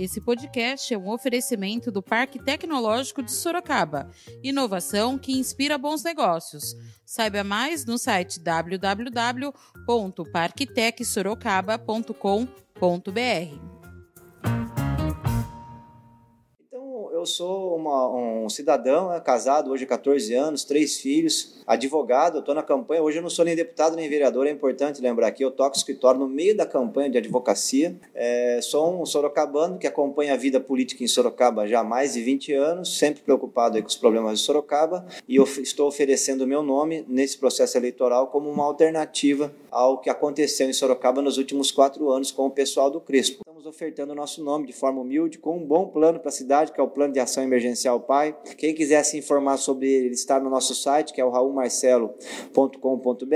Esse podcast é um oferecimento do Parque Tecnológico de Sorocaba. Inovação que inspira bons negócios. Saiba mais no site www.parktecsorocaba.com.br. eu sou uma, um cidadão, né, casado hoje há 14 anos, três filhos, advogado, estou na campanha. Hoje eu não sou nem deputado nem vereador, é importante lembrar aqui. Eu toco escritório no meio da campanha de advocacia. É, sou um sorocabano que acompanha a vida política em Sorocaba já há mais de 20 anos, sempre preocupado com os problemas de Sorocaba, e eu estou oferecendo o meu nome nesse processo eleitoral como uma alternativa ao que aconteceu em Sorocaba nos últimos quatro anos com o pessoal do Crespo. Estamos ofertando o nosso nome de forma humilde, com um bom plano para a cidade, que é o Plano de Ação Emergencial PAI. Quem quiser se informar sobre ele, ele está no nosso site, que é o raulmarcelo.com.br.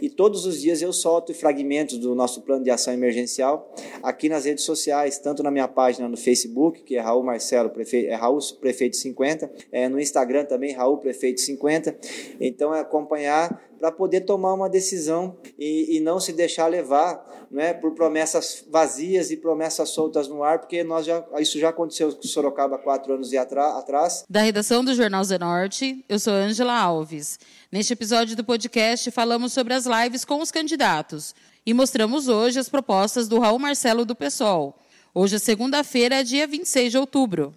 E todos os dias eu solto fragmentos do nosso Plano de Ação Emergencial aqui nas redes sociais, tanto na minha página no Facebook, que é Raul Marcelo, Prefe... é Raul Prefeito 50, é, no Instagram também, Raul Prefeito 50. Então é acompanhar para poder tomar uma decisão e, e, não se deixar levar né, por promessas vazias e promessas soltas no ar, porque nós já, isso já aconteceu com Sorocaba quatro anos atrás. Da redação do Jornal Zenorte, eu sou Ângela Alves. Neste episódio do podcast, falamos sobre as lives com os candidatos e mostramos hoje as propostas do Raul Marcelo do PSOL. Hoje é segunda-feira, dia 26 de outubro.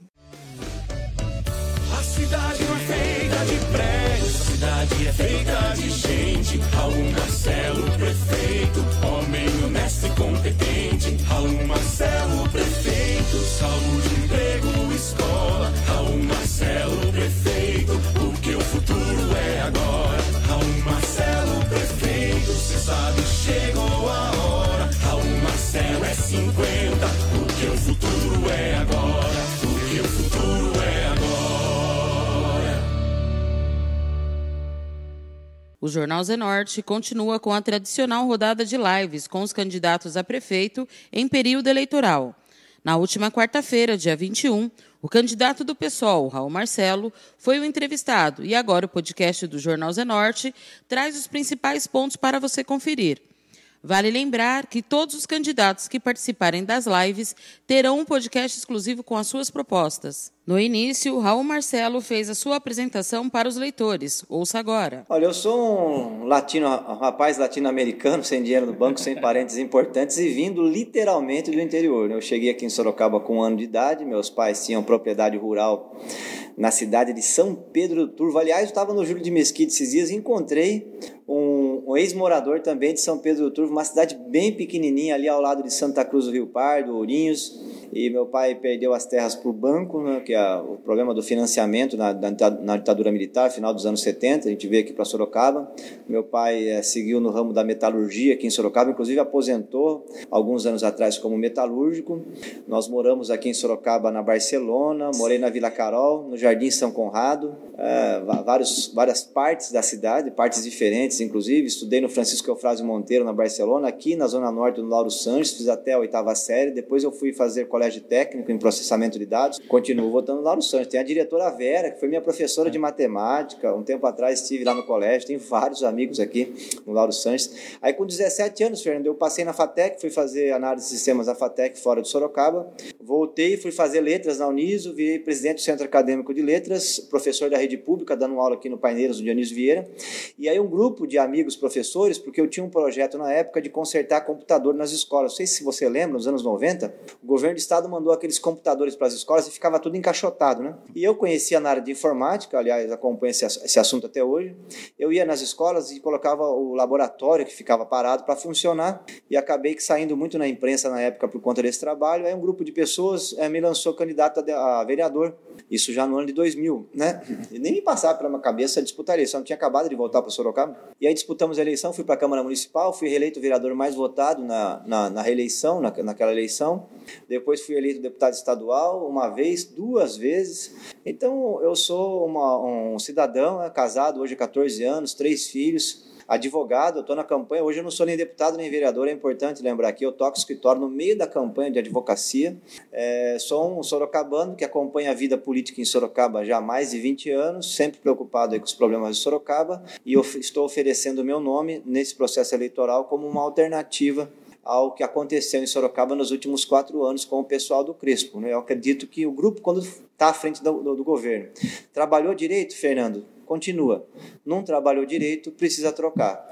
Gente. Raul Marcelo, prefeito, homem honesto e competente. Raul Marcelo, prefeito, saúde, emprego, escola. Raul Marcelo, prefeito, porque o futuro é agora. Raul Marcelo, prefeito, cê sabe, chegou a hora. Raul Marcelo é 50, porque o futuro é agora. O Jornal Zenorte continua com a tradicional rodada de lives com os candidatos a prefeito em período eleitoral. Na última quarta-feira, dia 21, o candidato do PSOL, Raul Marcelo, foi o entrevistado e agora o podcast do Jornal Zenorte traz os principais pontos para você conferir. Vale lembrar que todos os candidatos que participarem das lives terão um podcast exclusivo com as suas propostas. No início, Raul Marcelo fez a sua apresentação para os leitores. Ouça agora. Olha, eu sou um latino, um rapaz latino-americano, sem dinheiro no banco, sem parentes importantes e vindo literalmente do interior. Eu cheguei aqui em Sorocaba com um ano de idade, meus pais tinham propriedade rural na cidade de São Pedro do Turvo. Aliás, eu estava no Júlio de Mesquita esses dias e encontrei um, um ex-morador também de São Pedro do Turvo, uma cidade bem pequenininha ali ao lado de Santa Cruz do Rio Pardo, Ourinhos. E meu pai perdeu as terras para o banco, né, que é o problema do financiamento na, na, ditadura militar, final dos anos 70. A gente veio aqui para Sorocaba. Meu pai é, seguiu no ramo da metalurgia aqui em Sorocaba, inclusive aposentou alguns anos atrás como metalúrgico. Nós moramos aqui em Sorocaba, na Barcelona, morei na Vila Carol, no Jardim São Conrado, é, vários, várias partes da cidade, partes diferentes, inclusive. Estudei no Francisco Eufrásio Monteiro, na Barcelona, aqui na Zona Norte do Lauro Sanches, fiz até a oitava série. Depois eu fui fazer colégio técnico em processamento de dados. Continuo voltando no Lauro Sanches. Tem a diretora Vera, que foi minha professora de matemática. Um tempo atrás estive lá no colégio. Tenho vários amigos aqui no Lauro Sanches. Aí, com 17 anos, Fernando, eu passei na FATEC, fui fazer análise de sistemas da FATEC fora de Sorocaba. Voltei, fui fazer letras na Uniso, virei presidente do Centro Acadêmico de Letras, professor da rede pública, dando aula aqui no Paineiras do Dionísio Vieira. E aí um grupo de amigos professores, porque eu tinha um projeto na época de consertar computador nas escolas. Não sei se você lembra, nos anos 90, o governo do estado mandou aqueles computadores para as escolas e ficava tudo encaixotado, né? E eu conhecia na área de informática, aliás, acompanho esse, esse assunto até hoje. Eu ia nas escolas e colocava o laboratório que ficava parado para funcionar e acabei que saindo muito na imprensa na época por conta desse trabalho. Aí um grupo de pessoas é, me lançou candidato a, a vereador, isso já no ano de 2000, né? E nem me passava pela minha cabeça disputar a eleição, eu tinha acabado de voltar para Sorocaba. E aí disputamos a eleição, fui para a Câmara Municipal, fui reeleito o vereador mais votado na, na, na reeleição, na, naquela eleição. Depois fui eleito deputado estadual uma vez, duas vezes. Então eu sou uma, um cidadão, né, casado hoje 14 anos, três filhos advogado, estou na campanha, hoje eu não sou nem deputado nem vereador, é importante lembrar aqui, eu toco escritório no meio da campanha de advocacia, é, sou um sorocabano que acompanha a vida política em Sorocaba já há mais de 20 anos, sempre preocupado com os problemas de Sorocaba, e eu estou oferecendo o meu nome nesse processo eleitoral como uma alternativa ao que aconteceu em Sorocaba nos últimos quatro anos com o pessoal do Crespo. Né? Eu acredito que o grupo, quando está à frente do, do, do governo, trabalhou direito, Fernando? Continua. Não trabalhou direito, precisa trocar.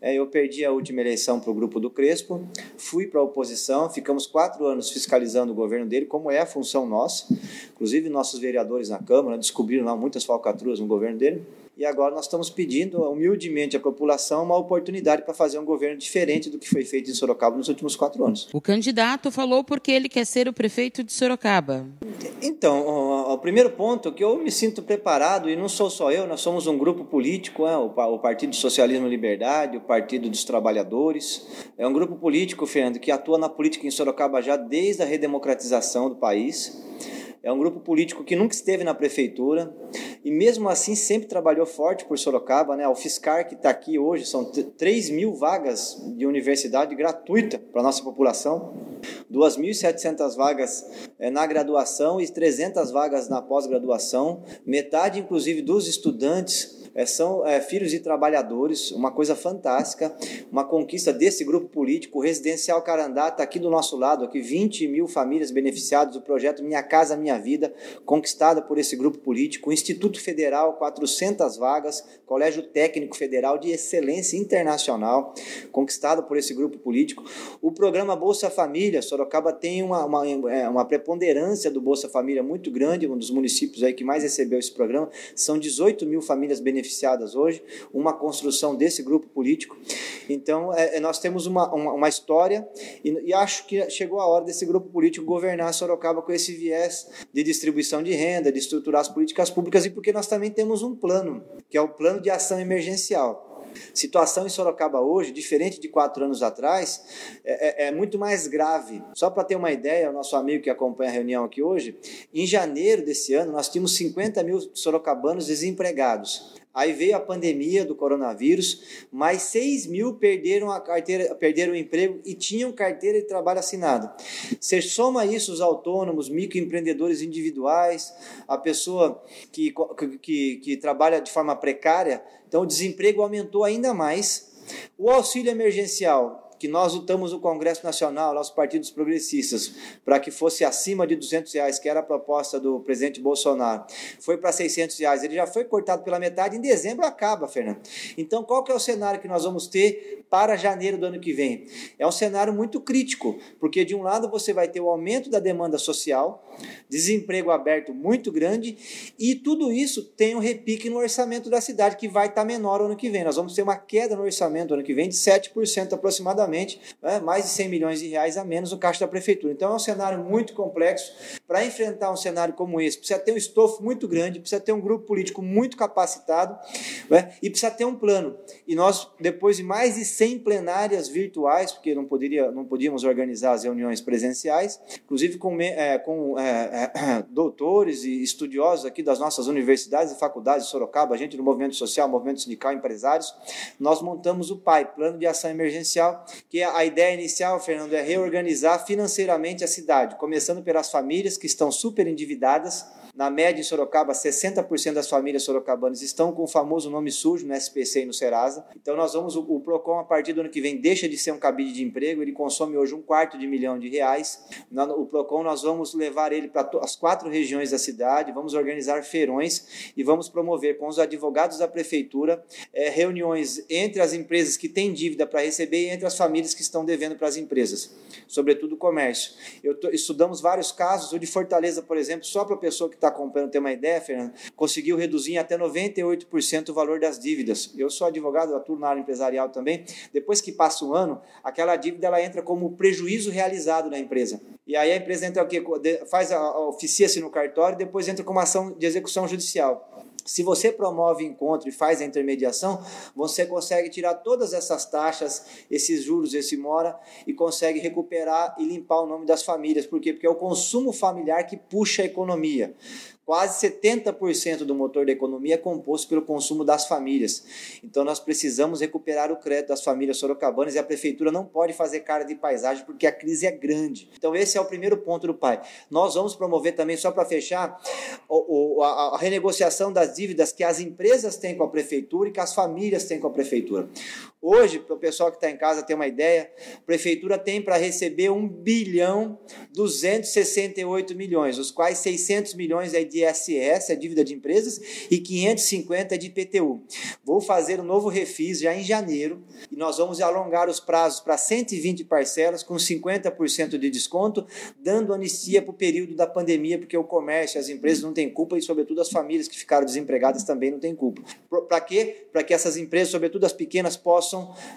É, eu perdi a última eleição para o grupo do Crespo, fui para a oposição, ficamos quatro anos fiscalizando o governo dele, como é a função nossa. Inclusive, nossos vereadores na Câmara descobriram lá muitas falcatruas no governo dele e agora nós estamos pedindo humildemente à população uma oportunidade para fazer um governo diferente do que foi feito em Sorocaba nos últimos quatro anos. O candidato falou porque ele quer ser o prefeito de Sorocaba. Então, o, o primeiro ponto é que eu me sinto preparado, e não sou só eu, nós somos um grupo político, é, o, o Partido Socialismo e Liberdade, o Partido dos Trabalhadores. É um grupo político, Fernando, que atua na política em Sorocaba já desde a redemocratização do país. É um grupo político que nunca esteve na prefeitura e mesmo assim sempre trabalhou forte por Sorocaba. Né? O Fiscar que está aqui hoje são 3 mil vagas de universidade gratuita para a nossa população, 2.700 vagas é, na graduação e 300 vagas na pós-graduação, metade inclusive dos estudantes é, são é, filhos de trabalhadores, uma coisa fantástica, uma conquista desse grupo político. O Residencial Carandá está aqui do nosso lado, aqui 20 mil famílias beneficiadas do projeto Minha Casa Minha Vida, conquistada por esse grupo político. O Instituto Federal, 400 vagas, Colégio Técnico Federal de Excelência Internacional, conquistado por esse grupo político. O programa Bolsa Família, Sorocaba tem uma, uma, é, uma preponderância do Bolsa Família muito grande, um dos municípios aí que mais recebeu esse programa. São 18 mil famílias beneficiadas beneficiadas hoje, uma construção desse grupo político. Então, é, é, nós temos uma, uma, uma história e, e, acho que chegou a hora desse grupo político governar Sorocaba com esse viés de distribuição de renda, de estruturar as políticas públicas e porque nós também temos um plano, que é o plano de ação emergencial. Situação em Sorocaba hoje, diferente de quatro anos atrás, é, é, é muito mais grave. Só para ter uma ideia, o nosso amigo que acompanha a reunião aqui hoje, em janeiro desse ano, nós tínhamos 50 mil sorocabanos desempregados. Aí veio a pandemia do coronavírus, mais 6 mil perderam a carteira, perderam o emprego e tinham carteira de trabalho assinada. Você soma isso os autônomos, microempreendedores individuais, a pessoa que, que, que trabalha de forma precária, então o desemprego aumentou ainda mais. O auxílio emergencial que nós lutamos no Congresso Nacional, nossos partidos progressistas, para que fosse acima de 200 reais, que era a proposta do presidente Bolsonaro, foi para 600 reais. Ele já foi cortado pela metade, em dezembro acaba, Fernando. Então, qual que é o cenário que nós vamos ter para janeiro do ano que vem? É um cenário muito crítico, porque de um lado você vai ter o aumento da demanda social, desemprego aberto muito grande, e tudo isso tem um repique no orçamento da cidade, que vai estar menor ano que vem. Nós vamos ter uma queda no orçamento ano que vem de 7% aproximadamente né, mais de 100 milhões de reais a menos no caixa da prefeitura. Então é um cenário muito complexo. Para enfrentar um cenário como esse, precisa ter um estofo muito grande, precisa ter um grupo político muito capacitado né, e precisa ter um plano. E nós, depois de mais de 100 plenárias virtuais, porque não, poderia, não podíamos organizar as reuniões presenciais, inclusive com, é, com é, é, doutores e estudiosos aqui das nossas universidades e faculdades de Sorocaba, gente do movimento social, movimento sindical, empresários, nós montamos o PAI, Plano de Ação Emergencial, que a ideia inicial, Fernando, é reorganizar financeiramente a cidade, começando pelas famílias que estão super endividadas, na média, em Sorocaba, 60% das famílias sorocabanas estão com o famoso nome sujo no SPC e no Serasa. Então, nós vamos, o, PROCON, a partir do ano que vem, deixa de ser um cabide de emprego, ele consome hoje um quarto de milhão de reais. O PROCON, nós vamos levar ele para as quatro regiões da cidade, vamos organizar feirões e vamos promover com os advogados da prefeitura é, reuniões entre as empresas que têm dívida para receber e entre as famílias que estão devendo para as empresas, sobretudo o comércio. Tô, estudamos vários casos, o de Fortaleza, por exemplo, só para a pessoa que está acompanhando ter uma ideia, Fernando, conseguiu reduzir em até 98% o valor das dívidas. Eu sou advogado, atuo na área empresarial também. Depois que passa um ano, aquela dívida ela entra como prejuízo realizado na empresa. E aí a empresa entra o quê? Faz a, oficia-se no cartório, depois entra com uma ação de execução judicial. Se você promove encontro e faz a intermediação, você consegue tirar todas essas taxas, esses juros, esse mora e consegue recuperar e limpar o nome das famílias. Por quê? Porque é o consumo familiar que puxa a economia. Quase 70% do motor da economia é composto pelo consumo das famílias. Então nós precisamos recuperar o crédito das famílias sorocabanas e a prefeitura não pode fazer cara de paisagem porque a crise é grande. Então esse é o primeiro ponto do pai. Nós vamos promover também, só para fechar, a, renegociação das dívidas que as empresas têm com a prefeitura e que as famílias têm com a prefeitura. Hoje, para o pessoal que está em casa ter uma ideia, a prefeitura tem para receber 1 bilhão 268 milhões, os quais 600 milhões é de ISS, é dívida de empresas, e 550 é de IPTU. Vou fazer um novo refis já em janeiro e nós vamos alongar os prazos para 120 parcelas com 50% de desconto, dando anistia para o período da pandemia, porque o comércio, as empresas não têm culpa e, sobretudo, as famílias que ficaram desempregadas também não têm culpa. Para quê? Para que essas empresas, sobretudo as pequenas, possam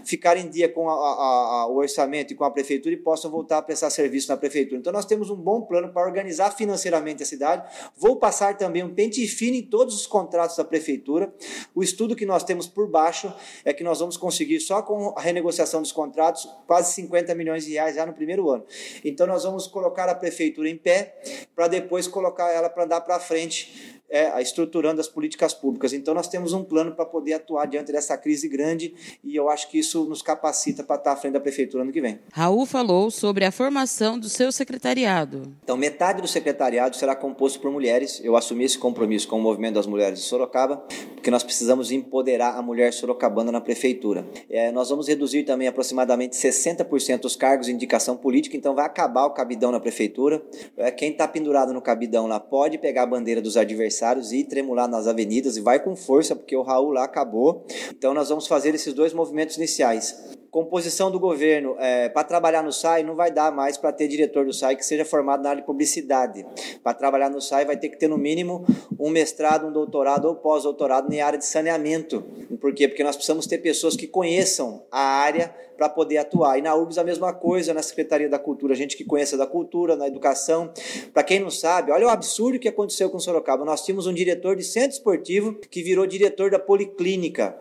ficar em dia com a, a, a, o orçamento e com a prefeitura e possam voltar a prestar serviço na prefeitura. Então, nós temos um bom plano para organizar financeiramente a cidade. Vou passar também um pente fino em todos os contratos da prefeitura. O estudo que nós temos por baixo é que nós vamos conseguir, só com a renegociação dos contratos, quase 50 milhões de reais já no primeiro ano. Então, nós vamos colocar a prefeitura em pé para depois colocar ela para andar para frente é, estruturando as políticas públicas. Então, nós temos um plano para poder atuar diante dessa crise grande e eu acho que isso nos capacita para estar à frente da prefeitura ano que vem. Raul falou sobre a formação do seu secretariado. Então, metade do secretariado será composto por mulheres. Eu assumi esse compromisso com o movimento das mulheres de Sorocaba, porque nós precisamos empoderar a mulher sorocabana na prefeitura. É, nós vamos reduzir também aproximadamente 60% dos cargos de indicação política, então vai acabar o cabidão na prefeitura. É, quem está pendurado no cabidão lá pode pegar a bandeira dos adversários adversários e tremular nas avenidas e vai com força, porque o Raul lá acabou. Então nós vamos fazer esses dois movimentos iniciais composição do governo é, para trabalhar no SAI não vai dar mais para ter diretor do SAI que seja formado na área de publicidade. Para trabalhar no SAI vai ter que ter no mínimo um mestrado, um doutorado ou pós-doutorado na área de saneamento. Por quê? Porque nós precisamos ter pessoas que conheçam a área para poder atuar. E na URBS a mesma coisa, na Secretaria da Cultura, gente que conheça da cultura, na educação. Para quem não sabe, olha o absurdo que aconteceu com Sorocaba. Nós tínhamos um diretor de centro esportivo que virou diretor da Policlínica.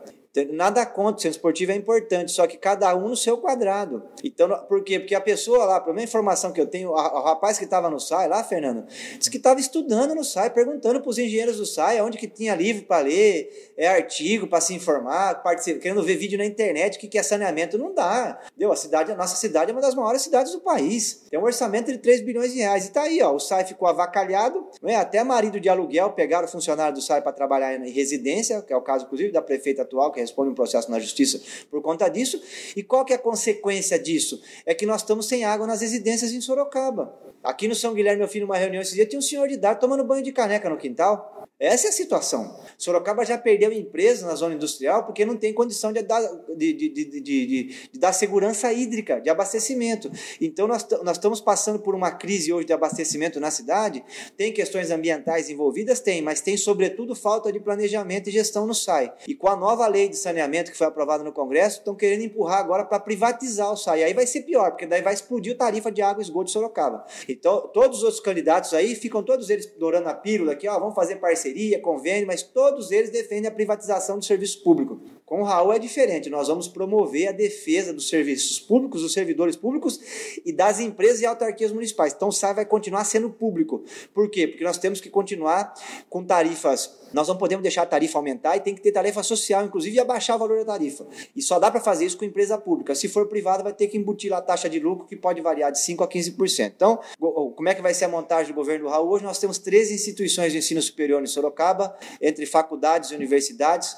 Nada contra, o centro esportivo é importante, só que cada um no seu quadrado. Então, por quê? Porque a pessoa lá, pela minha informação que eu tenho, o rapaz que estava no SAI lá, Fernando, disse que estava estudando no SAI, perguntando para os engenheiros do SAI onde que tinha livro para ler, é artigo para se informar, querendo ver vídeo na internet, o que, que é saneamento. Não dá. Deu? A cidade, a nossa cidade é uma das maiores cidades do país. Tem um orçamento de 3 bilhões de reais. E tá aí, ó, o SAI ficou avacalhado, né? até marido de aluguel pegaram funcionário do SAI para trabalhar em residência, que é o caso, inclusive, da prefeita atual, que responde um processo na justiça por conta disso. E qual que é a consequência disso? É que nós estamos sem água nas residências em Sorocaba. Aqui no São Guilherme, eu fiz uma reunião esse dia, tinha um senhor de idade tomando banho de caneca no quintal. Essa é a situação. Sorocaba já perdeu empresas na zona industrial porque não tem condição de dar, de, de, de, de, dar segurança hídrica, de abastecimento. Então, nós, nós estamos passando por uma crise hoje de abastecimento na cidade. Tem questões ambientais envolvidas? Tem, mas tem, sobretudo, falta de planejamento e gestão no SAI. E com a nova lei de saneamento que foi aprovada no Congresso, estão querendo empurrar agora para privatizar o SAI. Aí vai ser pior, porque daí vai explodir a tarifa de água e esgoto de Sorocaba. Então, todos os outros candidatos aí ficam todos eles dourando a pílula aqui, ó, vamos fazer parceria parceria, convênio, mas todos eles defendem a privatização do serviço público. Com o Raul é diferente, nós vamos promover a defesa dos serviços públicos, dos servidores públicos e das empresas e autarquias municipais. Então o SAI vai continuar sendo público. Por quê? Porque nós temos que continuar com tarifas. Nós não podemos deixar a tarifa aumentar e tem que ter tarifa social, inclusive, e abaixar o valor da tarifa. E só dá para fazer isso com empresa pública. Se for privada, vai ter que embutir lá a taxa de lucro, que pode variar de 5% a 15%. Então, como é que vai ser a montagem do governo do Raul? Hoje nós temos três instituições de ensino superior em Sorocaba, entre faculdades e universidades.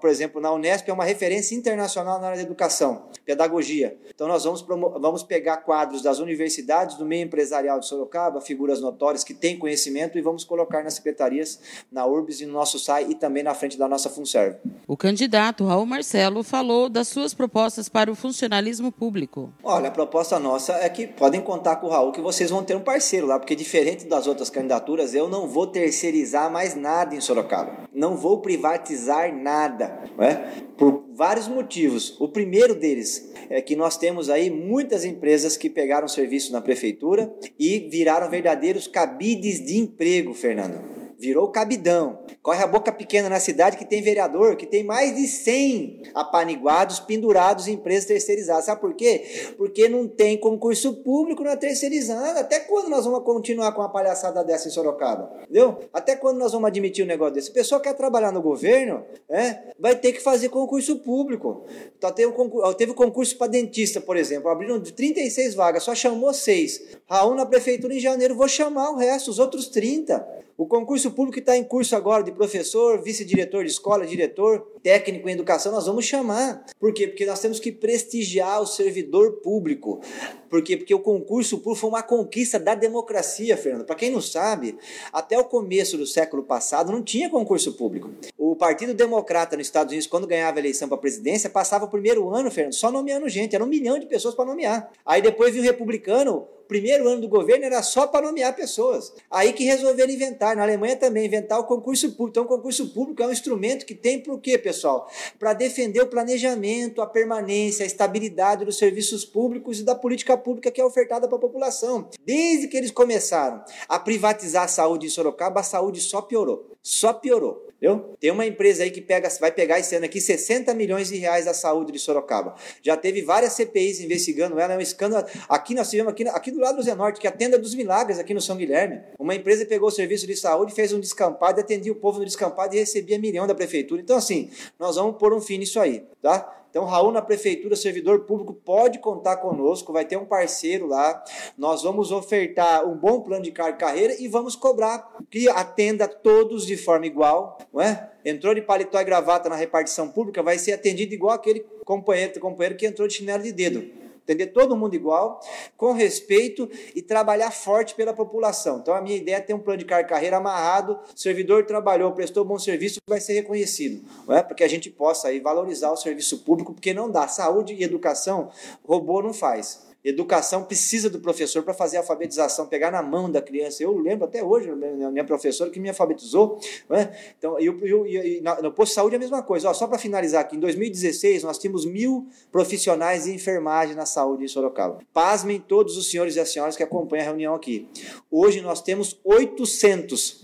Por exemplo, na Unesp é uma referência internacional na área da educação, pedagogia. Então nós vamos, vamos pegar quadros das universidades, do meio empresarial de Sorocaba, figuras notórias que têm conhecimento e vamos colocar nas secretarias, na URBS e no nosso SAI e também na frente da nossa FUNSERV. O candidato Raul Marcelo falou das suas propostas para o funcionalismo público. Olha, a proposta nossa é que podem contar com o Raul que vocês vão ter um parceiro lá, porque diferente das outras candidaturas, eu não vou terceirizar mais nada em Sorocaba. Não vou privatizar nada, né? Por vários motivos. O primeiro deles é que nós temos aí muitas empresas que pegaram serviço na prefeitura e viraram verdadeiros cabides de emprego, Fernando virou cabidão. Corre a boca pequena na cidade que tem vereador, que tem mais de 100 apaniguados pendurados em empresas terceirizadas. Sabe por quê? Porque não tem concurso público na terceirizada. Até quando nós vamos continuar com uma palhaçada dessa em Sorocaba? Entendeu? Até quando nós vamos admitir um negócio desse? A pessoa quer trabalhar no governo, é, vai ter que fazer concurso público. Então, teve, um concurso, teve concurso para dentista, por exemplo. Abriram 36 vagas, só chamou 6. Raul na prefeitura em janeiro, vou chamar o resto, os outros 30. O concurso público que está em curso agora de professor, vice-diretor de escola, diretor, técnico em educação, nós vamos chamar. Por quê? Porque nós temos que prestigiar o servidor público. Por quê? Porque o concurso público foi uma conquista da democracia, Fernando. Para quem não sabe, até o começo do século passado não tinha concurso público. O Partido Democrata nos Estados Unidos, quando ganhava a eleição para a presidência, passava o primeiro ano, Fernando, só nomeando gente. Era um milhão de pessoas para nomear. Aí depois viu o republicano, primeiro ano do governo era só para nomear pessoas. Aí que resolveram inventar, na Alemanha também, inventar o concurso público. Então, o concurso público é um instrumento que tem por quê, pessoal? Para defender o planejamento, a permanência, a estabilidade dos serviços públicos e da política pública que é ofertada para a população. Desde que eles começaram a privatizar a saúde em Sorocaba, a saúde só piorou. Só piorou. Viu? Tem uma empresa aí que pega, vai pegar esse ano aqui 60 milhões de reais da saúde de Sorocaba. Já teve várias CPIs investigando ela, é um escândalo. Aqui nós tivemos, aqui, aqui do lado do Zenorte, que é a tenda dos milagres aqui no São Guilherme. Uma empresa pegou o serviço de saúde, fez um descampado, atendia o povo no descampado e recebia milhão da prefeitura. Então, assim, nós vamos pôr um fim nisso aí, tá? Então, Raul na prefeitura, servidor público, pode contar conosco, vai ter um parceiro lá. Nós vamos ofertar um bom plano de e carreira e vamos cobrar que atenda todos de forma igual, não é? Entrou de paletó e gravata na repartição pública, vai ser atendido igual aquele companheiro, companheiro que entrou de chinelo de dedo entender todo mundo igual, com respeito e trabalhar forte pela população. Então a minha ideia é ter um plano de carreira amarrado, servidor trabalhou, prestou bom serviço, vai ser reconhecido, não é? Para que a gente possa aí valorizar o serviço público, porque não dá saúde e educação, robô não faz. Educação precisa do professor para fazer a alfabetização, pegar na mão da criança. Eu lembro até hoje, minha professora que me alfabetizou. Né? Então, eu, eu, eu, no posto de saúde é a mesma coisa. Ó, só para finalizar aqui, em 2016 nós tínhamos mil profissionais de enfermagem na saúde em Sorocaba. Pasmem todos os senhores e as senhoras que acompanham a reunião aqui. Hoje nós temos 800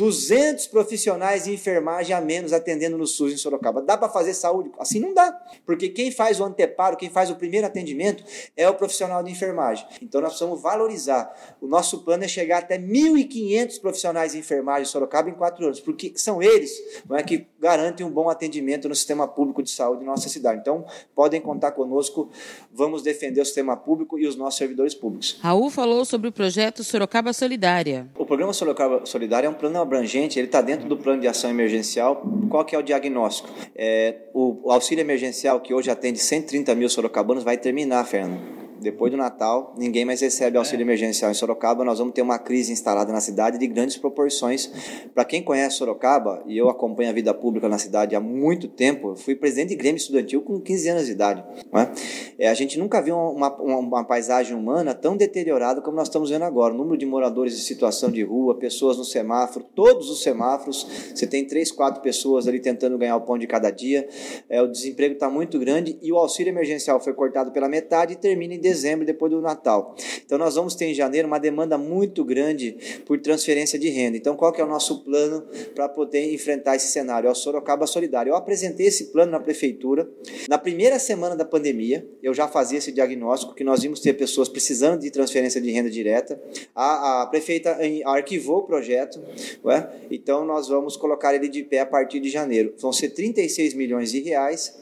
200 profissionais de enfermagem a menos atendendo no SUS em Sorocaba. Dá para fazer saúde? Assim não dá. Porque quem faz o anteparo, quem faz o primeiro atendimento é o profissional de enfermagem. Então nós precisamos valorizar. O nosso plano é chegar até 1.500 profissionais de enfermagem em Sorocaba em quatro anos, porque são eles não é, que garantem um bom atendimento no sistema público de saúde em nossa cidade. Então podem contar conosco. Vamos defender o sistema público e os nossos servidores públicos. Raul falou sobre o projeto Sorocaba Solidária. O programa Sorocaba Solidária é um plano abrangente, ele está dentro do plano de ação emergencial. Qual que é o diagnóstico? É, o, o auxílio emergencial, que hoje atende 130 mil sorocabanos, vai terminar, Fernando depois do Natal, ninguém mais recebe auxílio é. emergencial em Sorocaba. Nós vamos ter uma crise instalada na cidade de grandes proporções. Para quem conhece Sorocaba, e eu acompanho a vida pública na cidade há muito tempo, fui presidente de Grêmio Estudantil com 15 anos de idade. É? É, a gente nunca viu uma, uma, uma, paisagem humana tão deteriorada como nós estamos vendo agora. O número de moradores em situação de rua, pessoas no semáforo, todos os semáforos. Você tem três, quatro pessoas ali tentando ganhar o pão de cada dia. É, o desemprego está muito grande e o auxílio emergencial foi cortado pela metade e termina em dezembro, depois do Natal. Então nós vamos ter em janeiro uma demanda muito grande por transferência de renda. Então qual que é o nosso plano para poder enfrentar esse cenário? É o Sorocaba Solidário. Eu apresentei esse plano na prefeitura. Na primeira semana da pandemia, eu já fazia esse diagnóstico que nós íamos ter pessoas precisando de transferência de renda direta. A, a prefeita arquivou o projeto, ué? então nós vamos colocar ele de pé a partir de janeiro. Vão ser 36 milhões de reais,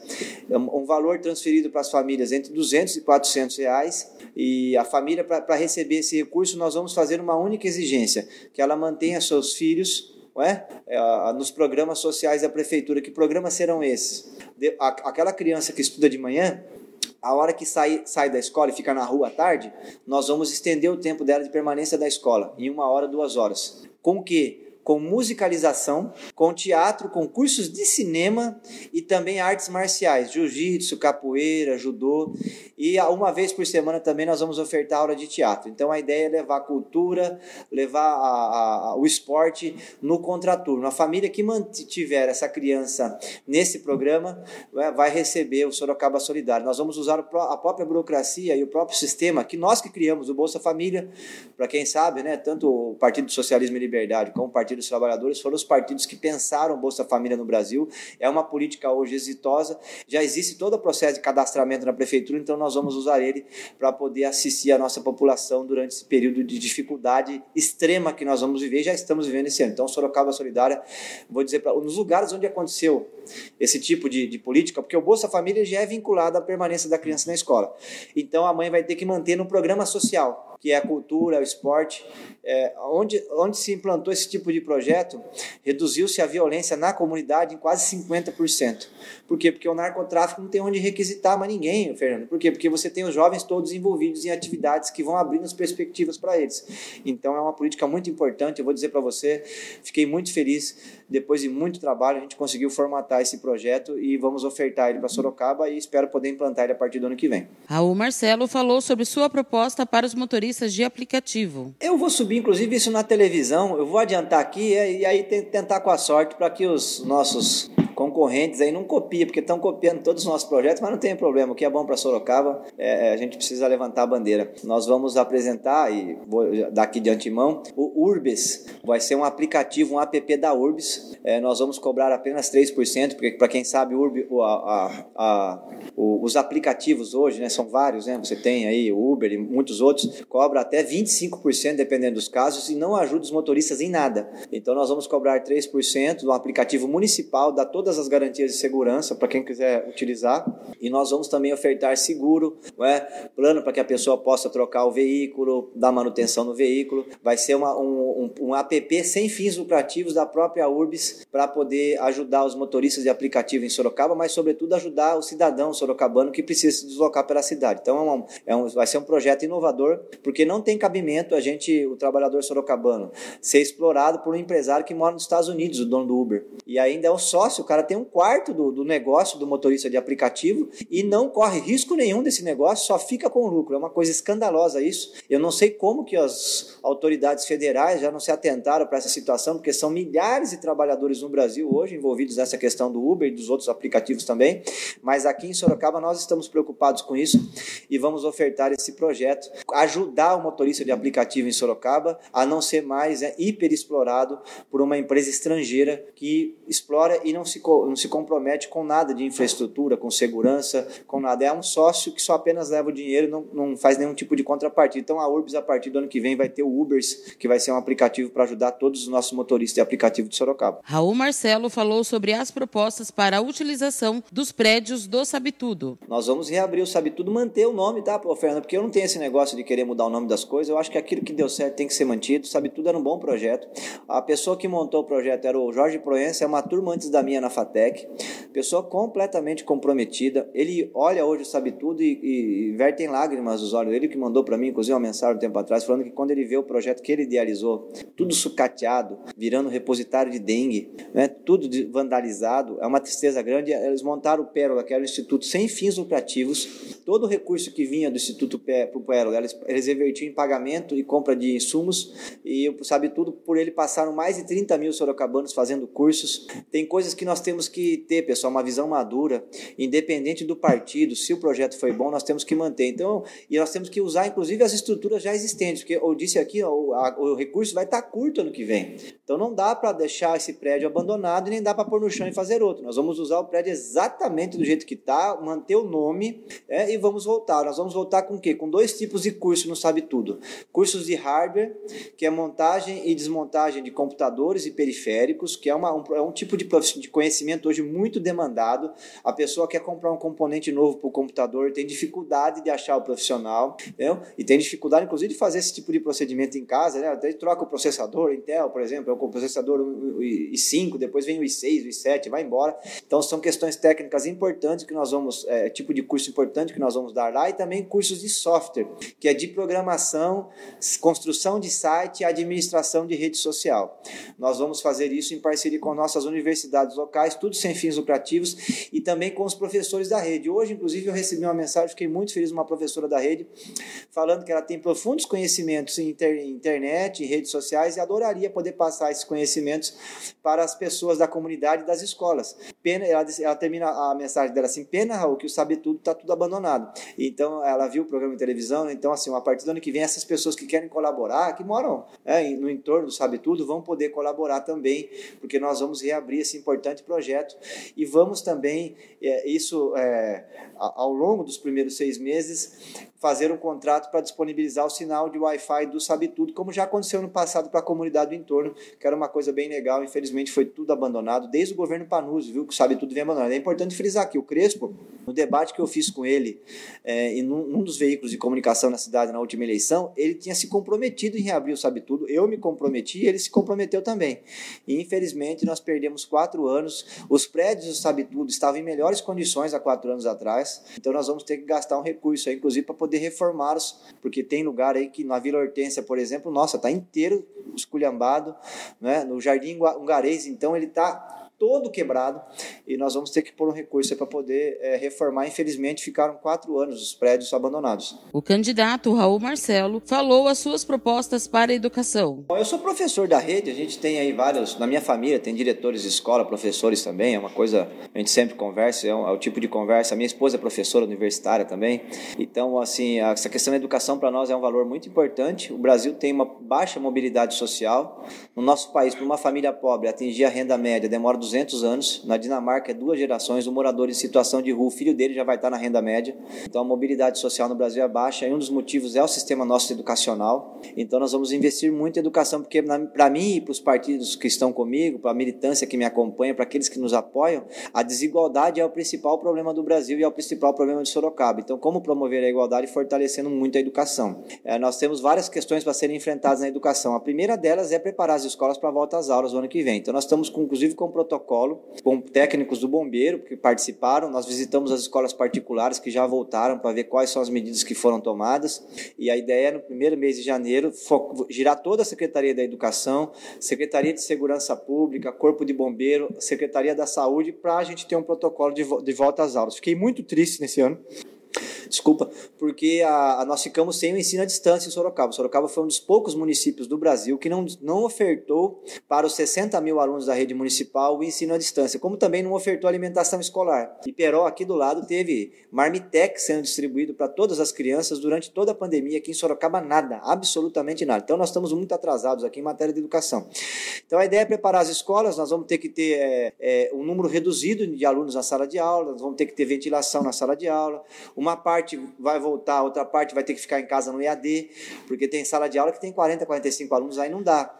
um valor transferido para as famílias entre 200 e 400 reais reais e a família, para receber esse recurso, nós vamos fazer uma única exigência, que ela mantenha seus filhos é? É, nos programas sociais da prefeitura. Que programas serão esses? Aquela criança que estuda de manhã, a hora que sai, sai da escola e fica na rua à tarde, nós vamos estender o tempo dela de permanência da escola, em uma hora, duas horas. Com que? Com musicalização, com teatro, com cursos de cinema e também artes marciais, jiu-jitsu, capoeira, judô. E uma vez por semana também nós vamos ofertar aula de teatro. Então a ideia é levar a cultura, levar a, a, o esporte no contraturno. A família que mantiver essa criança nesse programa né, vai receber o Sorocaba Solidário. Nós vamos usar a própria burocracia e o próprio sistema que nós que criamos, o Bolsa Família, para quem sabe, né, tanto o Partido Socialismo e Liberdade como o Partido dos Trabalhadores foram os partidos que pensaram Bolsa Família no Brasil. É uma política hoje exitosa. Já existe todo o processo de cadastramento na prefeitura, então nós vamos usar ele para poder assistir a nossa população durante esse período de dificuldade extrema que nós vamos viver. Já estamos vivendo esse ano. Então, Sorocaba Solidária, vou dizer para nos lugares onde aconteceu esse tipo de, de política, porque o Bolsa Família já é vinculado à permanência da criança na escola. Então, a mãe vai ter que manter no programa social que é a cultura, o esporte, é, onde, onde se implantou esse tipo de de projeto, reduziu-se a violência na comunidade em quase 50%. Por quê? Porque o narcotráfico não tem onde requisitar mais ninguém, Fernando. Por quê? Porque você tem os jovens todos envolvidos em atividades que vão abrindo as perspectivas para eles. Então é uma política muito importante. Eu vou dizer para você, fiquei muito feliz. Depois de muito trabalho, a gente conseguiu formatar esse projeto e vamos ofertar ele para Sorocaba e espero poder implantar ele a partir do ano que vem. Raul Marcelo falou sobre sua proposta para os motoristas de aplicativo. Eu vou subir, inclusive, isso na televisão. Eu vou adiantar aqui e aí tentar com a sorte para que os nossos concorrentes aí não copiem, porque estão copiando todos os nossos projetos, mas não tem problema. O que é bom para Sorocaba, é, a gente precisa levantar a bandeira. Nós vamos apresentar, e vou daqui de antemão, o Urbis. Vai ser um aplicativo, um app da Urbis. É, nós vamos cobrar apenas 3%, porque para quem sabe, Urb, a, a, a, os aplicativos hoje, né, são vários, né? Você tem aí o Uber e muitos outros, cobra até 25%, dependendo dos casos, e não ajuda os motoristas em nada. Então nós vamos cobrar 3% do aplicativo municipal, dá todas as garantias de segurança para quem quiser utilizar, e nós vamos também ofertar seguro, é? plano para que a pessoa possa trocar o veículo, dar manutenção no veículo. Vai ser uma, um, um, um app sem fins lucrativos da própria Urbis para poder ajudar os motoristas de aplicativo em Sorocaba, mas sobretudo ajudar o cidadão sorocabano que precisa se deslocar pela cidade. Então é um, é um, vai ser um projeto inovador, porque não tem cabimento a gente, o trabalhador sorocabano, ser explorado por um empresário que mora nos Estados Unidos, o dono do Uber. E ainda é o sócio, o cara tem um quarto do, do negócio do motorista de aplicativo e não corre risco nenhum desse negócio, só fica com lucro. É uma coisa escandalosa isso. Eu não sei como que as autoridades federais já não se atentaram para essa situação, porque são milhares de trabalhadores no Brasil hoje envolvidos nessa questão do Uber e dos outros aplicativos também. Mas aqui em Sorocaba nós estamos preocupados com isso e vamos ofertar esse projeto, ajudar o motorista de aplicativo em Sorocaba a não ser mais é, hiperexplorado por uma empresa estrangeira que explora e não se, não se compromete com nada de infraestrutura, com segurança, com nada. É um sócio que só apenas leva o dinheiro e não, não faz nenhum tipo de contrapartida. Então a Urbis, a partir do ano que vem, vai ter o Ubers, que vai ser um aplicativo para ajudar todos os nossos motoristas de aplicativo de Sorocaba. Raul Marcelo falou sobre as propostas para a utilização dos prédios do Sabitudo. Nós vamos reabrir o Sabitudo, manter o nome, tá, pô, Fernando? Porque eu não tenho esse negócio de querer mudar o nome das coisas. Eu acho que aquilo que deu certo tem que ser mantido. O Sabitudo era um bom projeto. A pessoa que montou o projeto era o Jorge Proença, é uma turma antes da minha na FATEC. Pessoa completamente comprometida. Ele olha hoje o Sabitudo e, e, e verte em lágrimas os olhos. Ele que mandou para mim, inclusive, uma mensagem um tempo atrás, falando que quando ele vê o projeto que ele idealizou, tudo sucateado, virando repositário de dengue, né, tudo vandalizado, é uma tristeza grande. Eles montaram o Pérola, que era um instituto sem fins lucrativos. Todo o recurso que vinha do Instituto para o Pérola, eles, eles revertiam em pagamento e compra de insumos. E sabe tudo, por ele passaram mais de 30 mil sorocabanos fazendo cursos. Tem coisas que nós temos que ter, pessoal, uma visão madura, independente do partido. Se o projeto foi bom, nós temos que manter. Então, e nós temos que usar, inclusive, as estruturas já existentes, porque eu disse aqui, ó, o, a, o recurso vai estar curto ano que vem. Então, não dá para deixar esse prédio abandonado e nem dá para pôr no chão e fazer outro. Nós vamos usar o prédio exatamente do jeito que está, manter o nome é, e vamos voltar. Nós vamos voltar com o quê? Com dois tipos de curso no Sabe Tudo. Cursos de hardware, que é montagem e desmontagem de computadores e periféricos, que é, uma, um, é um tipo de, de conhecimento hoje muito demandado. A pessoa quer comprar um componente novo para o computador, tem dificuldade de achar o profissional, entendeu? e tem dificuldade, inclusive, de fazer esse tipo de procedimento em casa. Né? Até troca o processador, Intel, por exemplo, é o processador i5, depois vem o i6, o i7, vai embora. Então, são questões técnicas importantes que nós vamos, é, tipo de curso importante que nós vamos dar lá, e também cursos de software, que é de programação, construção de site e administração de rede social. Nós vamos fazer isso em parceria com nossas universidades locais, tudo sem fins lucrativos, e também com os professores da rede. Hoje, inclusive, eu recebi uma mensagem, fiquei muito feliz, uma professora da rede, falando que ela tem profundos conhecimentos em internet, em redes sociais, e adoraria poder passar esses conhecimentos para as pessoas da comunidade e das escolas. Pena, ela, ela termina a mensagem dela assim, pena, Raul, que o Sabe Tudo está tudo abandonado. Então, ela viu o programa de televisão, então, assim, a partir do ano que vem, essas pessoas que querem colaborar, que moram é, no entorno do Sabe Tudo, vão poder colaborar também, porque nós vamos reabrir esse importante projeto e vamos também, é, isso é, ao longo dos primeiros seis meses, fazer um contrato para disponibilizar o sinal de Wi-Fi do Sabe Tudo, como já aconteceu no passado para a comunidade do entorno, que era uma coisa bem legal. Infelizmente foi tudo abandonado, desde o governo Panuzzi, viu, que o Sabe Tudo vem abandonado. É importante frisar aqui, o Crespo, no debate que eu fiz com ele é, em um, um dos veículos de comunicação na cidade na última eleição, ele tinha se comprometido em reabrir o Sabe Tudo, eu me comprometi e ele se comprometeu também. E infelizmente nós perdemos quatro anos, os prédios Sabe Tudo estavam em melhores condições há quatro anos atrás, então nós vamos ter que gastar um recurso aí, inclusive para poder reformá-los, porque tem lugar aí que na Vila Hortência, por exemplo, nossa, tá inteiro esculhambado, né? No Jardim Ungarês, então ele tá todo quebrado e nós vamos ter que pôr um recurso para poder é, reformar. Infelizmente, ficaram quatro anos os prédios abandonados. O candidato Raul Marcelo falou as suas propostas para a educação. Eu sou professor da rede, a gente tem aí vários, na minha família tem diretores de escola, professores também, é uma coisa, a gente sempre conversa, é, um, é o tipo de conversa. A minha esposa é professora universitária também, então, assim, essa questão da educação para nós é um valor muito importante. O Brasil tem uma baixa mobilidade social. No nosso país, para uma família pobre atingir a renda média demora 200 anos. Na Dinamarca é duas gerações. O morador em situação de rua, o filho dele já vai estar na renda média. Então a mobilidade social no Brasil é baixa e um dos motivos é o sistema nosso educacional. Então nós vamos investir muito em educação, porque para mim e para os partidos que estão comigo, para a militância que me acompanha, para aqueles que nos apoiam, a desigualdade é o principal problema do Brasil e é o principal problema de Sorocaba. Então como promover a igualdade fortalecendo muito a educação? É, nós temos várias questões para serem enfrentadas na educação. A primeira delas é preparar as escolas para a volta às aulas no ano que vem. Então nós estamos com, inclusive com um protocolo protocolo com técnicos do bombeiro que participaram. Nós visitamos as escolas particulares que já voltaram para ver quais são as medidas que foram tomadas. E a ideia é, no primeiro mês de janeiro, girar toda a Secretaria da Educação, Secretaria de Segurança Pública, Corpo de Bombeiro, Secretaria da Saúde, para a gente ter um protocolo de, de volta às aulas. Fiquei muito triste nesse ano desculpa, porque a, a, nós ficamos sem o ensino à distância em Sorocaba. Sorocaba foi um dos poucos municípios do Brasil que não, não ofertou para os 60 mil alunos da rede municipal o ensino à distância, como também não ofertou alimentação escolar. E Peró, aqui do lado, teve Marmitec sendo distribuído para todas as crianças durante toda a pandemia. Aqui em Sorocaba, nada, absolutamente nada. Então, nós estamos muito atrasados aqui em matéria de educação. Então, a ideia é preparar as escolas, nós vamos ter que ter é, é, um número reduzido de alunos na sala de aula, nós vamos ter que ter ventilação na sala de aula, uma parte parte vai voltar, outra parte vai ter que ficar em casa no EAD, porque tem sala de aula que tem 40, 45 alunos, aí não dá.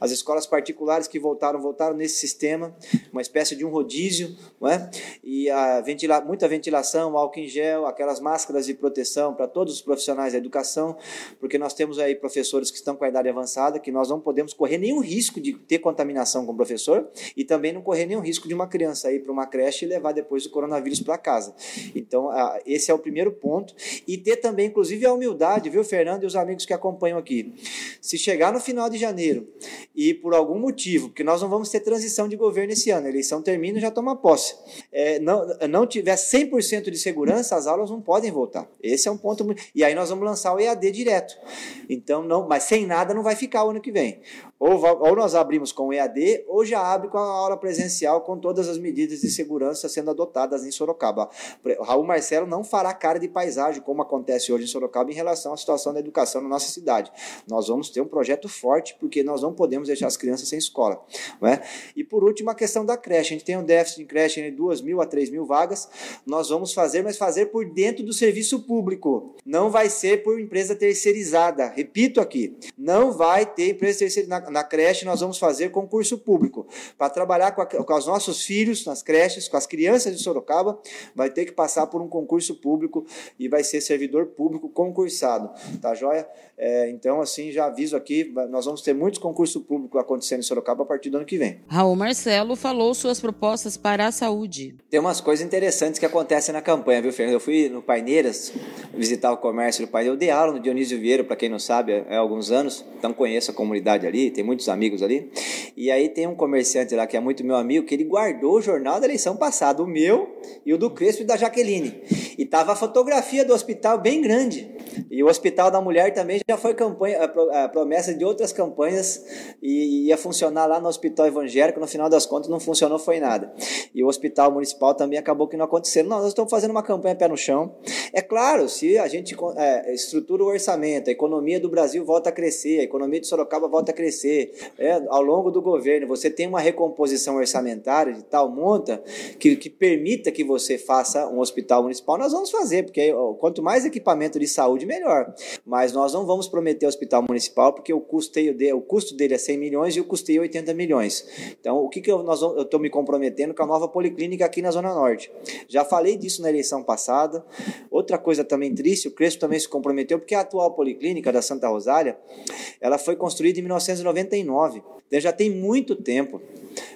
As escolas particulares que voltaram, voltaram nesse sistema, uma espécie de um rodízio, não é? e a ventila, muita ventilação, álcool em gel, aquelas máscaras de proteção para todos os profissionais da educação, porque nós temos aí professores que estão com a idade avançada, que nós não podemos correr nenhum risco de ter contaminação com o professor e também não correr nenhum risco de uma criança ir para uma creche e levar depois o coronavírus para casa. Então, esse é o primeiro ponto. E ter também, inclusive, a humildade, viu, Fernando e os amigos que acompanham aqui. Se chegar no final de janeiro e por algum motivo, porque nós não vamos ter transição de governo esse ano, a eleição termina e já toma posse, é, não, não tiver 100% de segurança, as aulas não podem voltar. Esse é um ponto. E aí nós vamos lançar o EAD direto. Então, não, mas sem nada não vai ficar o ano que vem. Ou, ou nós abrimos com o EAD, ou já abre com a aula presencial, com todas as medidas de segurança sendo adotadas em Sorocaba. O Raul Marcelo não fará cara de paisagem, como acontece hoje em Sorocaba, em relação à situação da educação na nossa cidade. Nós vamos ter um projeto forte, porque nós não podemos deixar as crianças sem escola. Não é? E por último, a questão da creche. A gente tem um déficit em creche de 2 mil a 3 mil vagas. Nós vamos fazer, mas fazer por dentro do serviço público. Não vai ser por empresa terceirizada. Repito aqui, não vai ter empresa terceirizada na creche nós vamos fazer concurso público. Para trabalhar com, a, com os nossos filhos nas creches, com as crianças de Sorocaba, vai ter que passar por um concurso público e vai ser servidor público concursado. Tá joia? É, então, assim, já aviso aqui, nós vamos ter muitos concursos públicos acontecendo em Sorocaba a partir do ano que vem. Raul Marcelo falou suas propostas para a saúde. Tem umas coisas interessantes que acontecem na campanha, viu, Fernando? Eu fui no Paineiras visitar o comércio do Paineiras. Eu dei aula no Dionísio Vieira, para quem não sabe, há alguns anos, então conheço a comunidade ali, tem muitos amigos ali. E aí tem um comerciante lá que é muito meu amigo, que ele guardou o jornal da eleição passada, o meu e o do Crespo e da Jaqueline. E tava a fotografia do hospital bem grande. E o Hospital da Mulher também já foi campanha, a promessa de outras campanhas e ia funcionar lá no Hospital Evangélico, no final das contas não funcionou, foi nada. E o Hospital Municipal também acabou que não aconteceu. Não, nós estamos fazendo uma campanha pé no chão. É claro, se a gente é, estrutura o orçamento, a economia do Brasil volta a crescer, a economia de Sorocaba volta a crescer, é, ao longo do governo, você tem uma recomposição orçamentária de tal monta que, que permita que você faça um hospital municipal, nós vamos fazer, porque quanto mais equipamento de saúde, melhor. Mas nós não vamos prometer hospital municipal, porque o, custeio o custo dele é 100 milhões e o custeio é 80 milhões. Então, o que, que eu estou me comprometendo com a nova policlínica aqui na Zona Norte? Já falei disso na eleição passada. Outra coisa também triste, o Crespo também se comprometeu, porque a atual policlínica da Santa Rosália, ela foi construída em 1999. Então, já tem muito tempo.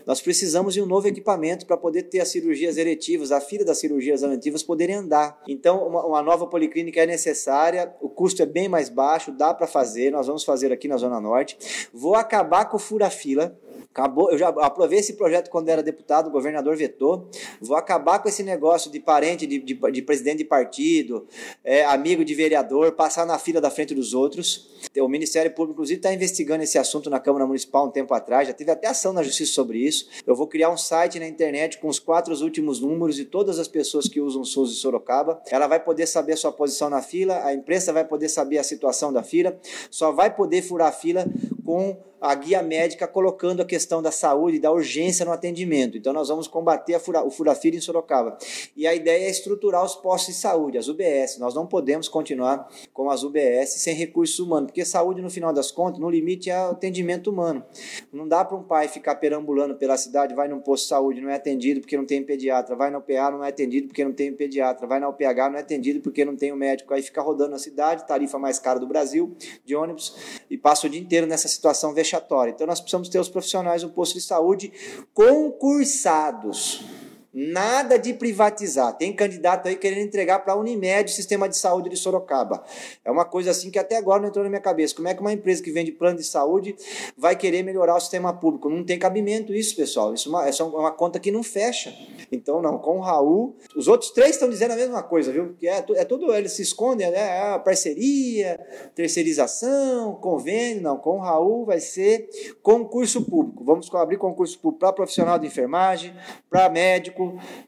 Nós precisamos de um novo equipamento para poder ter as cirurgias eletivas, a fila das cirurgias eletivas poderem andar. Então, uma, uma nova policlínica é necessária, o custo é bem mais baixo, dá para fazer, nós vamos fazer aqui na Zona Norte. Vou acabar com o fura-fila, Acabou, eu já aprovei esse projeto quando era deputado, o governador vetou. Vou acabar com esse negócio de parente de, de, de presidente de partido, é, amigo de vereador, passar na fila da frente dos outros. O Ministério Público, inclusive, está investigando esse assunto na Câmara Municipal um tempo atrás, já teve até ação na Justiça sobre isso. Eu vou criar um site na internet com os quatro últimos números de todas as pessoas que usam SUS de Sorocaba. Ela vai poder saber a sua posição na fila, a imprensa vai poder saber a situação da fila, só vai poder furar a fila com a guia médica colocando a questão da saúde da urgência no atendimento. Então, nós vamos combater fura, o furafira em Sorocaba. E a ideia é estruturar os postos de saúde, as UBS. Nós não podemos continuar com as UBS sem recursos humanos, porque saúde, no final das contas, no limite é atendimento humano. Não dá para um pai ficar perambulando pela cidade, vai num posto de saúde, não é atendido porque não tem pediatra, vai na UPA, não é atendido porque não tem pediatra, vai na UPH, não é atendido porque não tem o médico. Aí fica rodando na cidade, tarifa mais cara do Brasil, de ônibus, e passa o dia inteiro nessa situação vexatória vexatória. Então nós precisamos ter os profissionais do posto de saúde concursados Nada de privatizar. Tem candidato aí querendo entregar para a Unimed o sistema de saúde de Sorocaba. É uma coisa assim que até agora não entrou na minha cabeça. Como é que uma empresa que vende plano de saúde vai querer melhorar o sistema público? Não tem cabimento isso, pessoal. Isso é uma, é uma conta que não fecha. Então, não, com o Raul. Os outros três estão dizendo a mesma coisa, viu? Que é, é tudo, eles se escondem, né? É parceria, terceirização, convênio. Não, com o Raul vai ser concurso público. Vamos abrir concurso público para profissional de enfermagem, para médico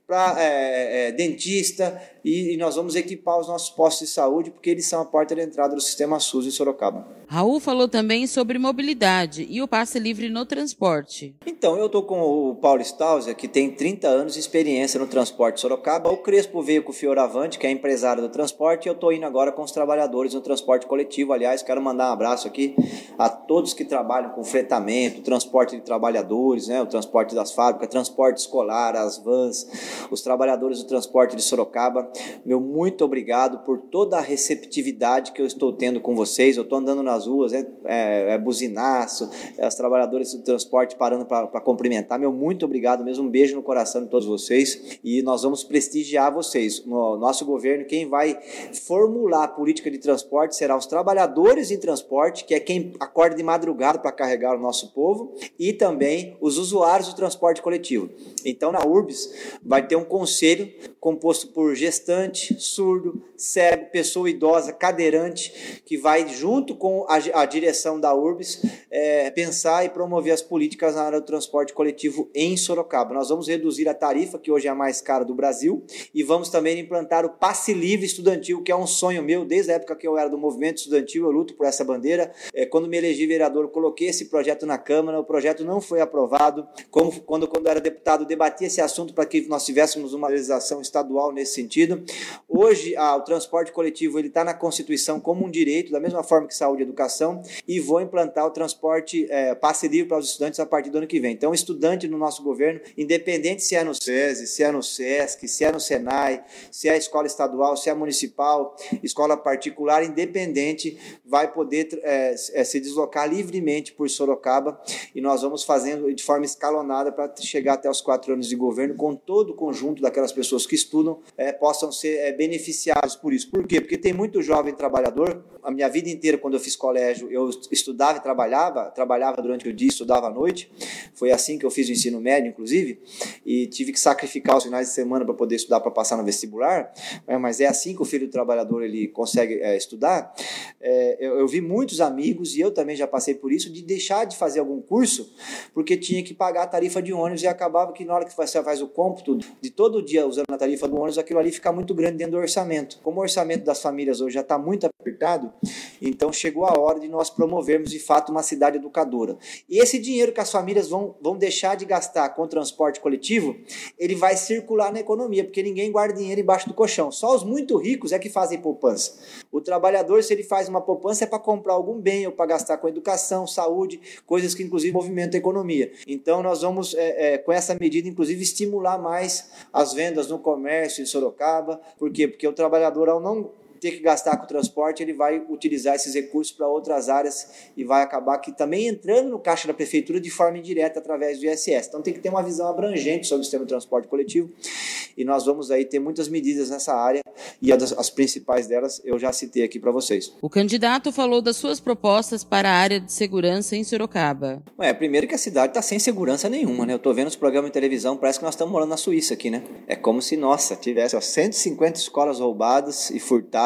para é, é, dentista, e, e, nós vamos equipar os nossos postos de saúde, porque eles são a porta de entrada do sistema SUS em Sorocaba. Raul falou também sobre mobilidade e o passe livre no transporte. Então, eu estou com o Paulo Stauser, que tem 30 anos de experiência no transporte Sorocaba. O Crespo veio com o Fioravante, que é empresário do transporte, e eu estou indo agora com os trabalhadores no transporte coletivo. Aliás, quero mandar um abraço aqui a todos que trabalham com fretamento, transporte de trabalhadores, né, o transporte das fábricas, transporte escolar, as vans, os trabalhadores do transporte de Sorocaba. Meu muito obrigado por toda a receptividade que eu estou tendo com vocês. Eu estou andando na nas ruas, é, é, é buzinaço, é os trabalhadores do transporte parando para cumprimentar. Meu muito obrigado mesmo, um beijo no coração de todos vocês e nós vamos prestigiar vocês. No nosso governo, quem vai formular a política de transporte será os trabalhadores em transporte, que é quem acorda de madrugada para carregar o nosso povo, e também os usuários do transporte coletivo. Então, na URBS, vai ter um conselho composto por gestante, surdo, cego, pessoa idosa, cadeirante, que vai, junto com a, a direção da URBS, é, pensar e promover as políticas na área do transporte coletivo em Sorocaba. Nós vamos reduzir a tarifa, que hoje é a mais cara do Brasil, e vamos também implantar o passe livre estudantil, que é um sonho meu, desde a época que eu era do movimento estudantil, eu luto por essa bandeira. É, quando me elegi vereador, coloquei esse projeto na Câmara, o projeto não foi aprovado. Como, quando, quando eu era deputado, debati esse assunto para que nós tivéssemos uma legislação estadual nesse sentido. Hoje, ah, o transporte coletivo está na Constituição como um direito, da mesma forma que saúde e educação, e vou implantar o transporte é, passe livre para os estudantes a partir do ano que vem. Então, estudante no nosso governo, independente se é no SESI, se é no SESC, se é no SENAI, se é escola estadual, se é municipal, escola particular, independente, vai poder é, é, se deslocar livremente por Sorocaba e nós vamos fazendo de forma escalonada para chegar até os quatro anos de governo com todo o conjunto daquelas pessoas que estudam é, possam possam ser é, beneficiados por isso. Por quê? Porque tem muito jovem trabalhador. A minha vida inteira, quando eu fiz colégio, eu estudava e trabalhava, trabalhava durante o dia, estudava à noite. Foi assim que eu fiz o ensino médio, inclusive, e tive que sacrificar os finais de semana para poder estudar para passar no vestibular. É, mas é assim que o filho do trabalhador ele consegue é, estudar. É, eu, eu vi muitos amigos e eu também já passei por isso de deixar de fazer algum curso porque tinha que pagar a tarifa de ônibus e acabava que na hora que você faz o cômputo de todo dia usando a tarifa do ônibus, aquilo ali fica muito grande dentro do orçamento. Como o orçamento das famílias hoje já está muito apertado, então chegou a hora de nós promovermos de fato uma cidade educadora. E esse dinheiro que as famílias vão, vão deixar de gastar com transporte coletivo, ele vai circular na economia, porque ninguém guarda dinheiro embaixo do colchão. Só os muito ricos é que fazem poupança. O trabalhador, se ele faz uma poupança, é para comprar algum bem ou para gastar com educação, saúde, coisas que inclusive movimentam a economia. Então nós vamos, é, é, com essa medida, inclusive, estimular mais as vendas no comércio em Sorocaba. Por quê? Porque o trabalhador, ao não ter que gastar com o transporte, ele vai utilizar esses recursos para outras áreas e vai acabar que também entrando no caixa da prefeitura de forma indireta através do ISS. Então tem que ter uma visão abrangente sobre o sistema de transporte coletivo e nós vamos aí ter muitas medidas nessa área e as principais delas eu já citei aqui para vocês. O candidato falou das suas propostas para a área de segurança em Sorocaba. É, primeiro que a cidade está sem segurança nenhuma, né? Eu estou vendo os programas de televisão, parece que nós estamos morando na Suíça aqui, né? É como se, nossa, tivesse ó, 150 escolas roubadas e furtadas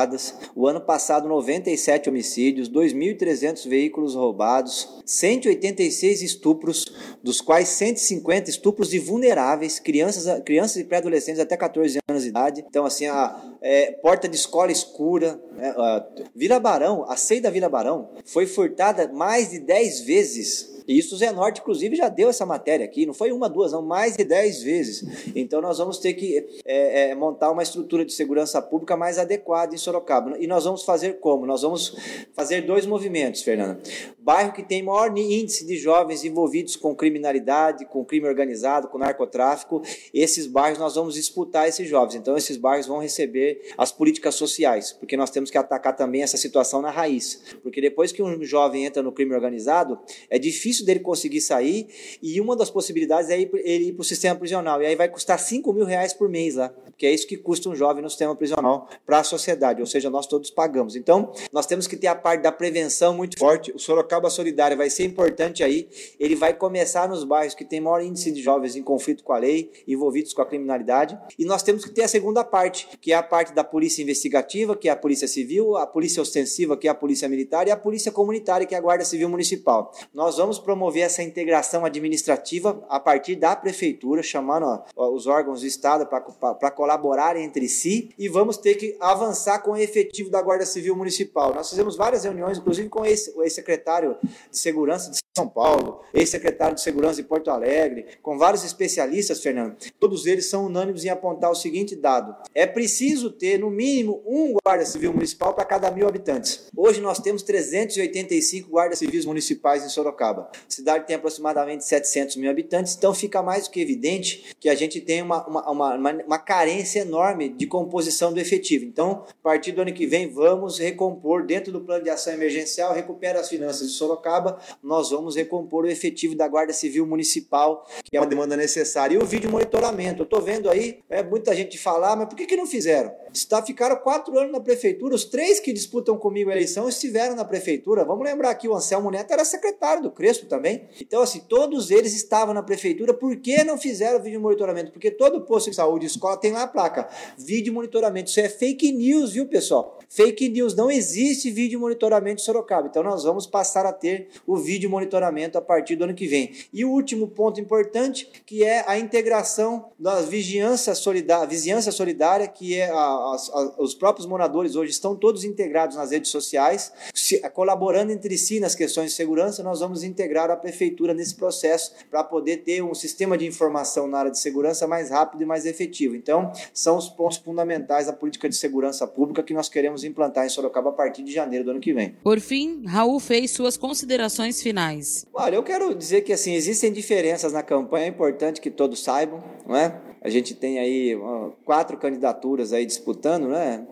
O ano passado, 97 homicídios, 2.300 veículos roubados, 186 estupros, dos quais 150 estupros de vulneráveis, crianças, crianças e pré-adolescentes até 14 anos de idade. Então, assim, a é, porta de escola escura. Né? A Vila Barão, a Sei da Vila Barão, foi furtada mais de 10 vezes e isso o Zé Norte, inclusive, já deu essa matéria aqui, não foi uma, duas, não, mais de dez vezes. Então nós vamos ter que é, é, montar uma estrutura de segurança pública mais adequada em Sorocaba. E nós vamos fazer como? Nós vamos fazer dois movimentos, Fernanda. Bairro que tem maior índice de jovens envolvidos com criminalidade, com crime organizado, com narcotráfico, esses bairros nós vamos disputar esses jovens. Então esses bairros vão receber as políticas sociais, porque nós temos que atacar também essa situação na raiz. Porque depois que um jovem entra no crime organizado, é difícil difícil dele conseguir sair, e uma das possibilidades é ele ir para o sistema prisional. E aí vai custar 5 mil reais por mês lá, que é isso que custa um jovem no sistema prisional para a sociedade, ou seja, nós todos pagamos. Então, nós temos que ter a parte da prevenção muito forte. O Sorocaba Solidário vai ser importante aí. Ele vai começar nos bairros que tem maior índice de jovens em conflito com a lei, envolvidos com a criminalidade. E nós temos que ter a segunda parte, que é a parte da polícia investigativa, que é a polícia civil, a polícia ostensiva, que é a polícia militar, e a polícia comunitária, que é a Guarda Civil Municipal. Nós vamos promover essa integração administrativa a partir da prefeitura, chamando ó, os órgãos do Estado para colaborarem entre si e vamos ter que avançar com o efetivo da Guarda Civil Municipal. Nós fizemos várias reuniões, inclusive com esse, o ex-secretário de Segurança de São Paulo, ex-secretário de Segurança de Porto Alegre, com vários especialistas, Fernando. Todos eles são unânimes em apontar o seguinte dado: é preciso ter, no mínimo, um Guarda Civil Municipal para cada mil habitantes. Hoje nós temos 385 guardas civis municipais em Sorocaba. A cidade tem aproximadamente 700 mil habitantes, então fica mais do que evidente que a gente tem uma, uma, uma, uma carência enorme de composição do efetivo. Então, a partir do ano que vem, vamos recompor dentro do plano de ação emergencial, recupera as finanças de Sorocaba, nós vamos recompor o efetivo da Guarda Civil Municipal, que é uma demanda necessária. E o vídeo monitoramento, eu estou vendo aí, é muita gente falar, mas por que, que não fizeram? Está, ficaram quatro anos na prefeitura, os três que disputam comigo a eleição estiveram na prefeitura. Vamos lembrar que o Anselmo Neto era secretário do Crespo também. Então, assim, todos eles estavam na prefeitura. Por que não fizeram vídeo monitoramento? Porque todo posto de saúde, escola, tem lá a placa. Vídeo monitoramento. Isso é fake news, viu, pessoal? Fake news. Não existe vídeo monitoramento em Sorocaba. Então, nós vamos passar a ter o vídeo monitoramento a partir do ano que vem. E o último ponto importante, que é a integração da vigiança solidária, vizinhança solidária, que é a as, a, os próprios moradores hoje estão todos integrados nas redes sociais, se, colaborando entre si nas questões de segurança, nós vamos integrar a prefeitura nesse processo para poder ter um sistema de informação na área de segurança mais rápido e mais efetivo. Então, são os pontos fundamentais da política de segurança pública que nós queremos implantar em Sorocaba a partir de janeiro do ano que vem. Por fim, Raul fez suas considerações finais. Olha, eu quero dizer que assim existem diferenças na campanha, é importante que todos saibam, não é? A gente tem aí quatro candidaturas aí disputando, né?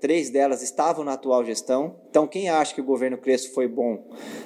três delas estavam na atual gestão. Então, quem acha que o governo Crespo foi bom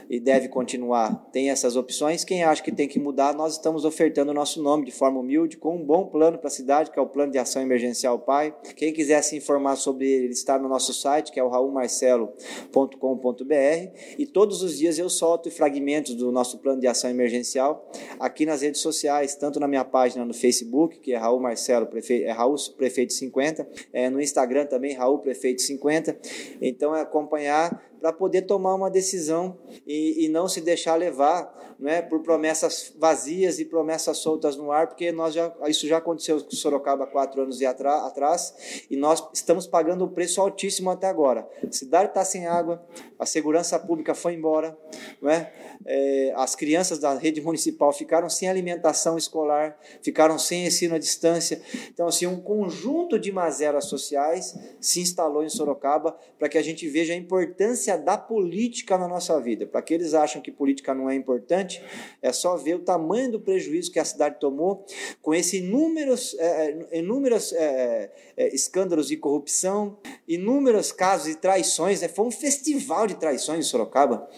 e deve continuar, tem essas opções. Quem acha que tem que mudar, nós estamos ofertando o nosso nome de forma humilde, com um bom plano para a cidade, que é o Plano de Ação Emergencial PAI. Quem quiser se informar sobre ele, está no nosso site, que é o raulmarcelo.com.br. E todos os dias eu solto fragmentos do nosso plano de ação emergencial aqui nas redes sociais, tanto na minha página no Facebook, que é Raul Marcelo, prefeito, é Raul Prefeito 50, é, no Instagram também, Raul Prefeito 50. Então é acompanhar ya para poder tomar uma decisão e, e, não se deixar levar né, por promessas vazias e promessas soltas no ar, porque nós já, isso já aconteceu com Sorocaba quatro anos atrás e nós estamos pagando um preço altíssimo até agora. A cidade está sem água, a segurança pública foi embora, né? É, as crianças da rede municipal ficaram sem alimentação escolar, ficaram sem ensino à distância. Então, assim, um conjunto de mazelas sociais se instalou em Sorocaba para que a gente veja a importância da política na nossa vida. Para aqueles que acham que política não é importante, é só ver o tamanho do prejuízo que a cidade tomou com esses inúmeros, é, é inúmeros é, é, escândalos de corrupção, inúmeros casos de traições. Né? Foi um festival de traições em Sorocaba.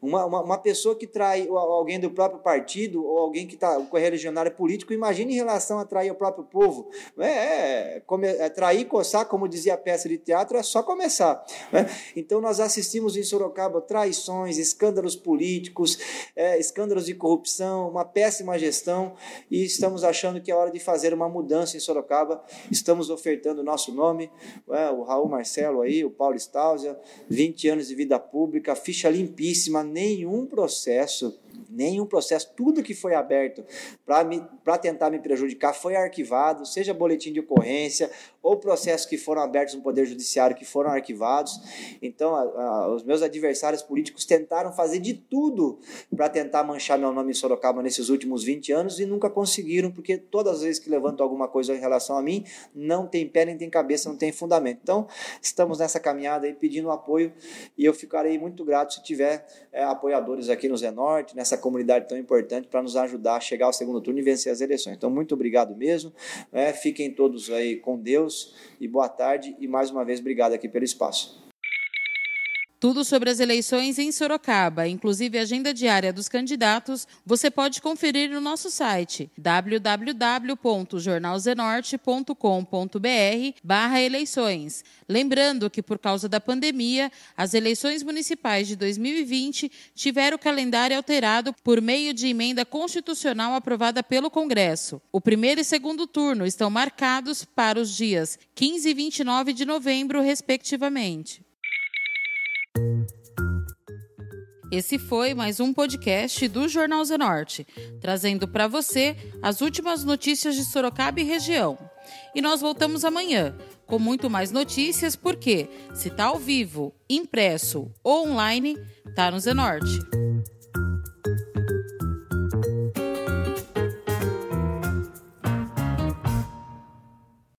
Uma, uma, uma pessoa que trai alguém do próprio partido ou alguém que está com religionário político, imagine em relação a trair o próprio povo. É, é, é, trair, coçar, como dizia a peça de teatro, é só começar. Né? Então nós assistimos em Sorocaba traições, escândalos políticos, é, escândalos de corrupção, uma péssima gestão e estamos achando que é hora de fazer uma mudança em Sorocaba. Estamos ofertando o nosso nome, é, o Raul Marcelo aí, o Paulo Estáusia, 20 anos de vida pública, ficha limpíssima, nenhum processo nenhum processo, tudo que foi aberto para tentar me prejudicar foi arquivado, seja boletim de ocorrência ou processos que foram abertos no Poder Judiciário que foram arquivados. Então, a, a, os meus adversários políticos tentaram fazer de tudo para tentar manchar meu nome em Sorocaba nesses últimos 20 anos e nunca conseguiram, porque todas as vezes que levantam alguma coisa em relação a mim, não tem pé, nem tem cabeça, não tem fundamento. Então, estamos nessa caminhada aí pedindo apoio e eu ficarei muito grato se tiver é, apoiadores aqui no Zenorte, nessa comunidade tão importante para nos ajudar a chegar ao segundo turno e vencer as eleições. Então, muito obrigado mesmo. É, fiquem todos aí com Deus e boa tarde. E mais uma vez, obrigado aqui pelo espaço. Tudo sobre as eleições em Sorocaba, inclusive a agenda diária dos candidatos, você pode conferir no nosso site www.jornalzenorte.com.br eleições. Lembrando que por causa da pandemia, as eleições municipais de 2020 tiveram o calendário alterado por meio de emenda constitucional aprovada pelo Congresso. O primeiro e segundo turno estão marcados para os dias 15 e 29 de novembro, respectivamente. Esse foi mais um podcast do Jornal Zenorte, trazendo para você as últimas notícias de Sorocaba e região. E nós voltamos amanhã com muito mais notícias, porque se está ao vivo, impresso ou online, está no Zenorte.